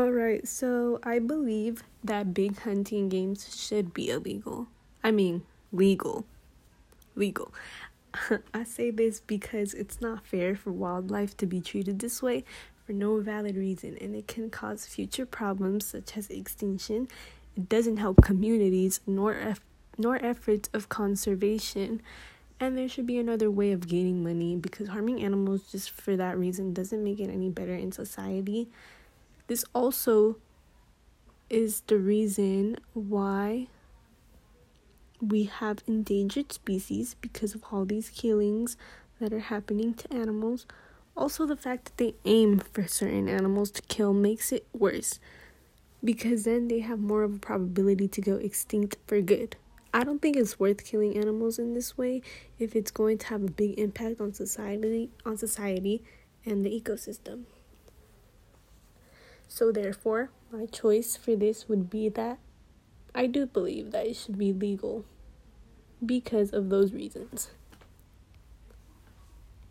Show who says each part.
Speaker 1: Alright, so I believe that big hunting games should be illegal. I mean, legal. Legal. I say this because it's not fair for wildlife to be treated this way for no valid reason and it can cause future problems such as extinction. It doesn't help communities nor nor efforts of conservation. And there should be another way of gaining money because harming animals just for that reason doesn't make it any better in society. This also is the reason why we have endangered species because of all these killings that are happening to animals. Also, the fact that they aim for certain animals to kill makes it worse because then they have more of a probability to go extinct for good. I don't think it's worth killing animals in this way if it's going to have a big impact on society on society and the ecosystem. So therefore, my choice for this would be that I do believe that it should be legal because of those reasons.